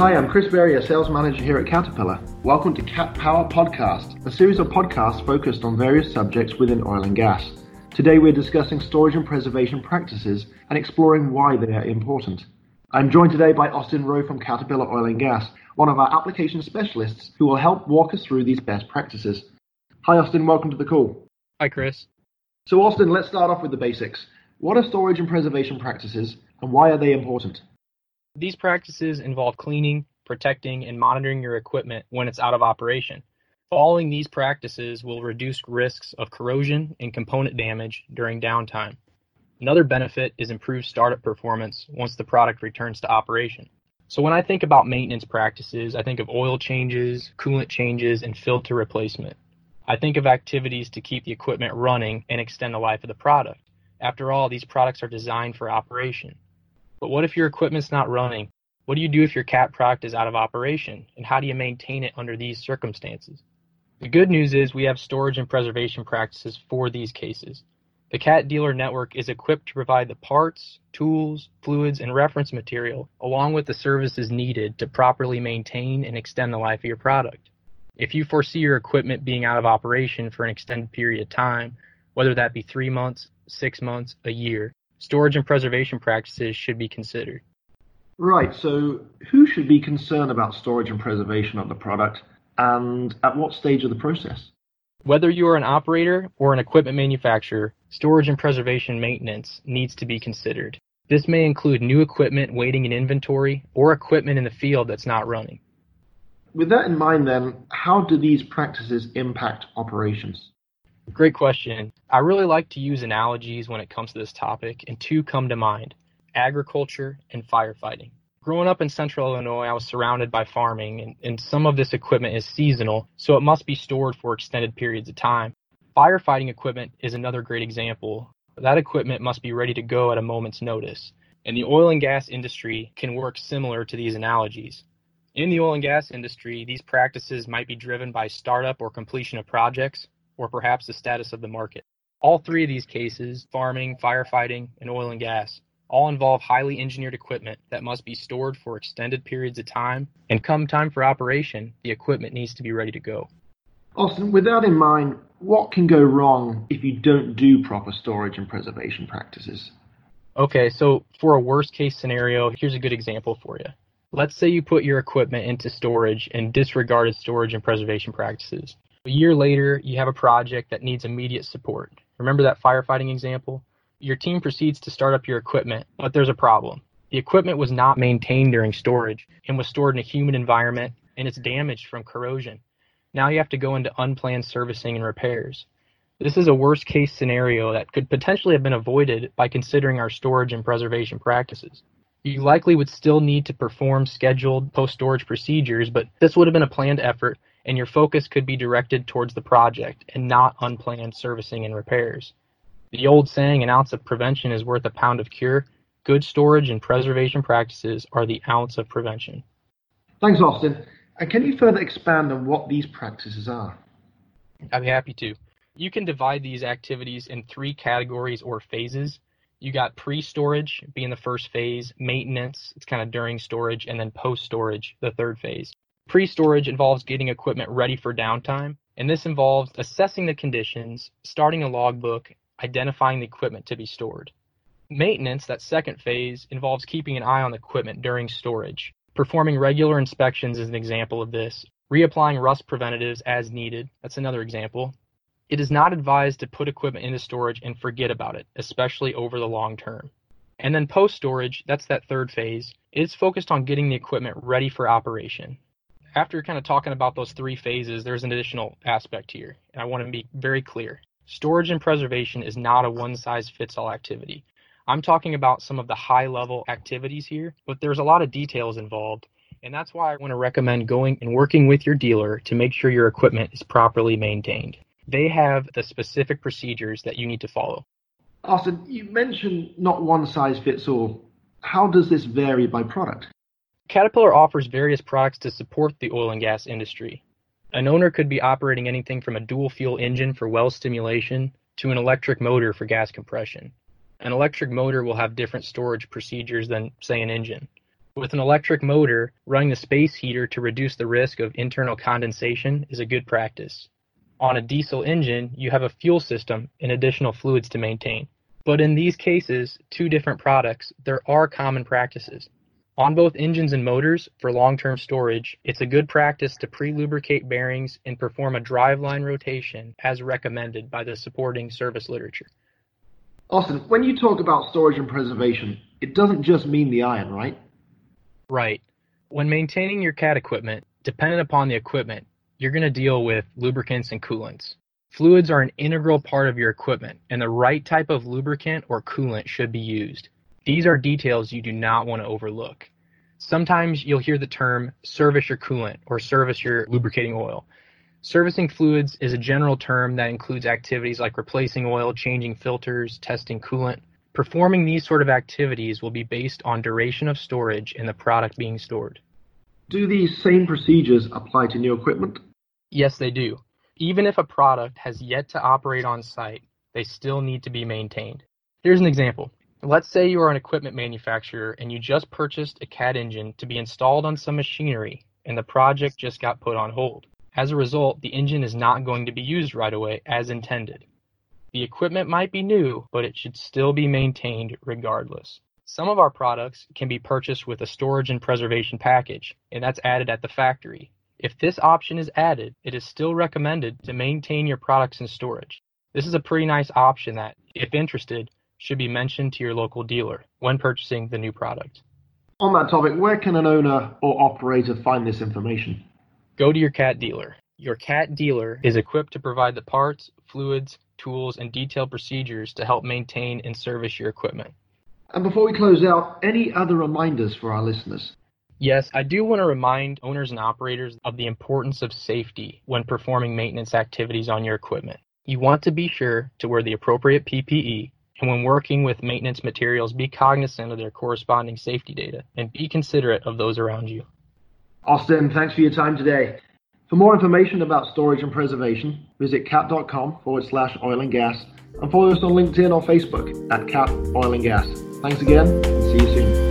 Hi, I'm Chris Berry, a sales manager here at Caterpillar. Welcome to Cat Power Podcast, a series of podcasts focused on various subjects within oil and gas. Today we're discussing storage and preservation practices and exploring why they are important. I'm joined today by Austin Rowe from Caterpillar Oil and Gas, one of our application specialists who will help walk us through these best practices. Hi, Austin, welcome to the call. Hi, Chris. So, Austin, let's start off with the basics. What are storage and preservation practices and why are they important? These practices involve cleaning, protecting, and monitoring your equipment when it's out of operation. Following these practices will reduce risks of corrosion and component damage during downtime. Another benefit is improved startup performance once the product returns to operation. So when I think about maintenance practices, I think of oil changes, coolant changes, and filter replacement. I think of activities to keep the equipment running and extend the life of the product. After all, these products are designed for operation. But what if your equipment's not running? What do you do if your cat product is out of operation? And how do you maintain it under these circumstances? The good news is we have storage and preservation practices for these cases. The CAT dealer network is equipped to provide the parts, tools, fluids, and reference material, along with the services needed to properly maintain and extend the life of your product. If you foresee your equipment being out of operation for an extended period of time, whether that be three months, six months, a year, storage and preservation practices should be considered. Right, so who should be concerned about storage and preservation of the product and at what stage of the process? Whether you are an operator or an equipment manufacturer, storage and preservation maintenance needs to be considered. This may include new equipment waiting in inventory or equipment in the field that's not running. With that in mind, then, how do these practices impact operations? Great question. I really like to use analogies when it comes to this topic, and two come to mind agriculture and firefighting. Growing up in central Illinois, I was surrounded by farming, and, and some of this equipment is seasonal, so it must be stored for extended periods of time. Firefighting equipment is another great example. That equipment must be ready to go at a moment's notice. And the oil and gas industry can work similar to these analogies. In the oil and gas industry, these practices might be driven by startup or completion of projects, or perhaps the status of the market. All three of these cases, farming, firefighting, and oil and gas, all involve highly engineered equipment that must be stored for extended periods of time, and come time for operation, the equipment needs to be ready to go. Austin, with that in mind, what can go wrong if you don't do proper storage and preservation practices? Okay, so for a worst case scenario, here's a good example for you. Let's say you put your equipment into storage and disregarded storage and preservation practices. A year later, you have a project that needs immediate support. Remember that firefighting example? Your team proceeds to start up your equipment, but there's a problem. The equipment was not maintained during storage and was stored in a humid environment and it's damaged from corrosion. Now you have to go into unplanned servicing and repairs. This is a worst case scenario that could potentially have been avoided by considering our storage and preservation practices. You likely would still need to perform scheduled post storage procedures, but this would have been a planned effort and your focus could be directed towards the project and not unplanned servicing and repairs. The old saying, an ounce of prevention is worth a pound of cure. Good storage and preservation practices are the ounce of prevention. Thanks, Austin. And can you further expand on what these practices are? I'd be happy to. You can divide these activities in three categories or phases. You got pre storage being the first phase, maintenance, it's kind of during storage, and then post storage, the third phase. Pre-storage involves getting equipment ready for downtime, and this involves assessing the conditions, starting a logbook, identifying the equipment to be stored. Maintenance, that second phase, involves keeping an eye on the equipment during storage. Performing regular inspections is an example of this. Reapplying rust preventatives as needed, that's another example. It is not advised to put equipment into storage and forget about it, especially over the long term. And then post storage, that's that third phase, is focused on getting the equipment ready for operation after kind of talking about those three phases, there's an additional aspect here. And I want to be very clear. Storage and preservation is not a one size fits all activity. I'm talking about some of the high level activities here, but there's a lot of details involved. And that's why I want to recommend going and working with your dealer to make sure your equipment is properly maintained. They have the specific procedures that you need to follow. Austin, you mentioned not one size fits all. How does this vary by product? Caterpillar offers various products to support the oil and gas industry. An owner could be operating anything from a dual fuel engine for well stimulation to an electric motor for gas compression. An electric motor will have different storage procedures than, say, an engine. With an electric motor, running the space heater to reduce the risk of internal condensation is a good practice. On a diesel engine, you have a fuel system and additional fluids to maintain. But in these cases, two different products, there are common practices. On both engines and motors, for long-term storage, it's a good practice to pre-lubricate bearings and perform a driveline rotation as recommended by the supporting service literature. Austin, when you talk about storage and preservation, it doesn't just mean the iron, right? Right. When maintaining your CAT equipment, dependent upon the equipment, you're going to deal with lubricants and coolants. Fluids are an integral part of your equipment, and the right type of lubricant or coolant should be used. These are details you do not want to overlook. Sometimes you'll hear the term service your coolant or service your lubricating oil. Servicing fluids is a general term that includes activities like replacing oil, changing filters, testing coolant. Performing these sort of activities will be based on duration of storage and the product being stored. Do these same procedures apply to new equipment? Yes, they do. Even if a product has yet to operate on site, they still need to be maintained. Here's an example. Let's say you are an equipment manufacturer and you just purchased a CAT engine to be installed on some machinery and the project just got put on hold. As a result, the engine is not going to be used right away as intended. The equipment might be new, but it should still be maintained regardless. Some of our products can be purchased with a storage and preservation package, and that's added at the factory. If this option is added, it is still recommended to maintain your products in storage. This is a pretty nice option that, if interested, should be mentioned to your local dealer when purchasing the new product. On that topic, where can an owner or operator find this information? Go to your CAT dealer. Your CAT dealer is equipped to provide the parts, fluids, tools, and detailed procedures to help maintain and service your equipment. And before we close out, any other reminders for our listeners? Yes, I do want to remind owners and operators of the importance of safety when performing maintenance activities on your equipment. You want to be sure to wear the appropriate PPE, and when working with maintenance materials, be cognizant of their corresponding safety data and be considerate of those around you. Austin, thanks for your time today. For more information about storage and preservation, visit cat.com forward slash oil and gas and follow us on LinkedIn or Facebook at Cat Oil and Gas. Thanks again and see you soon.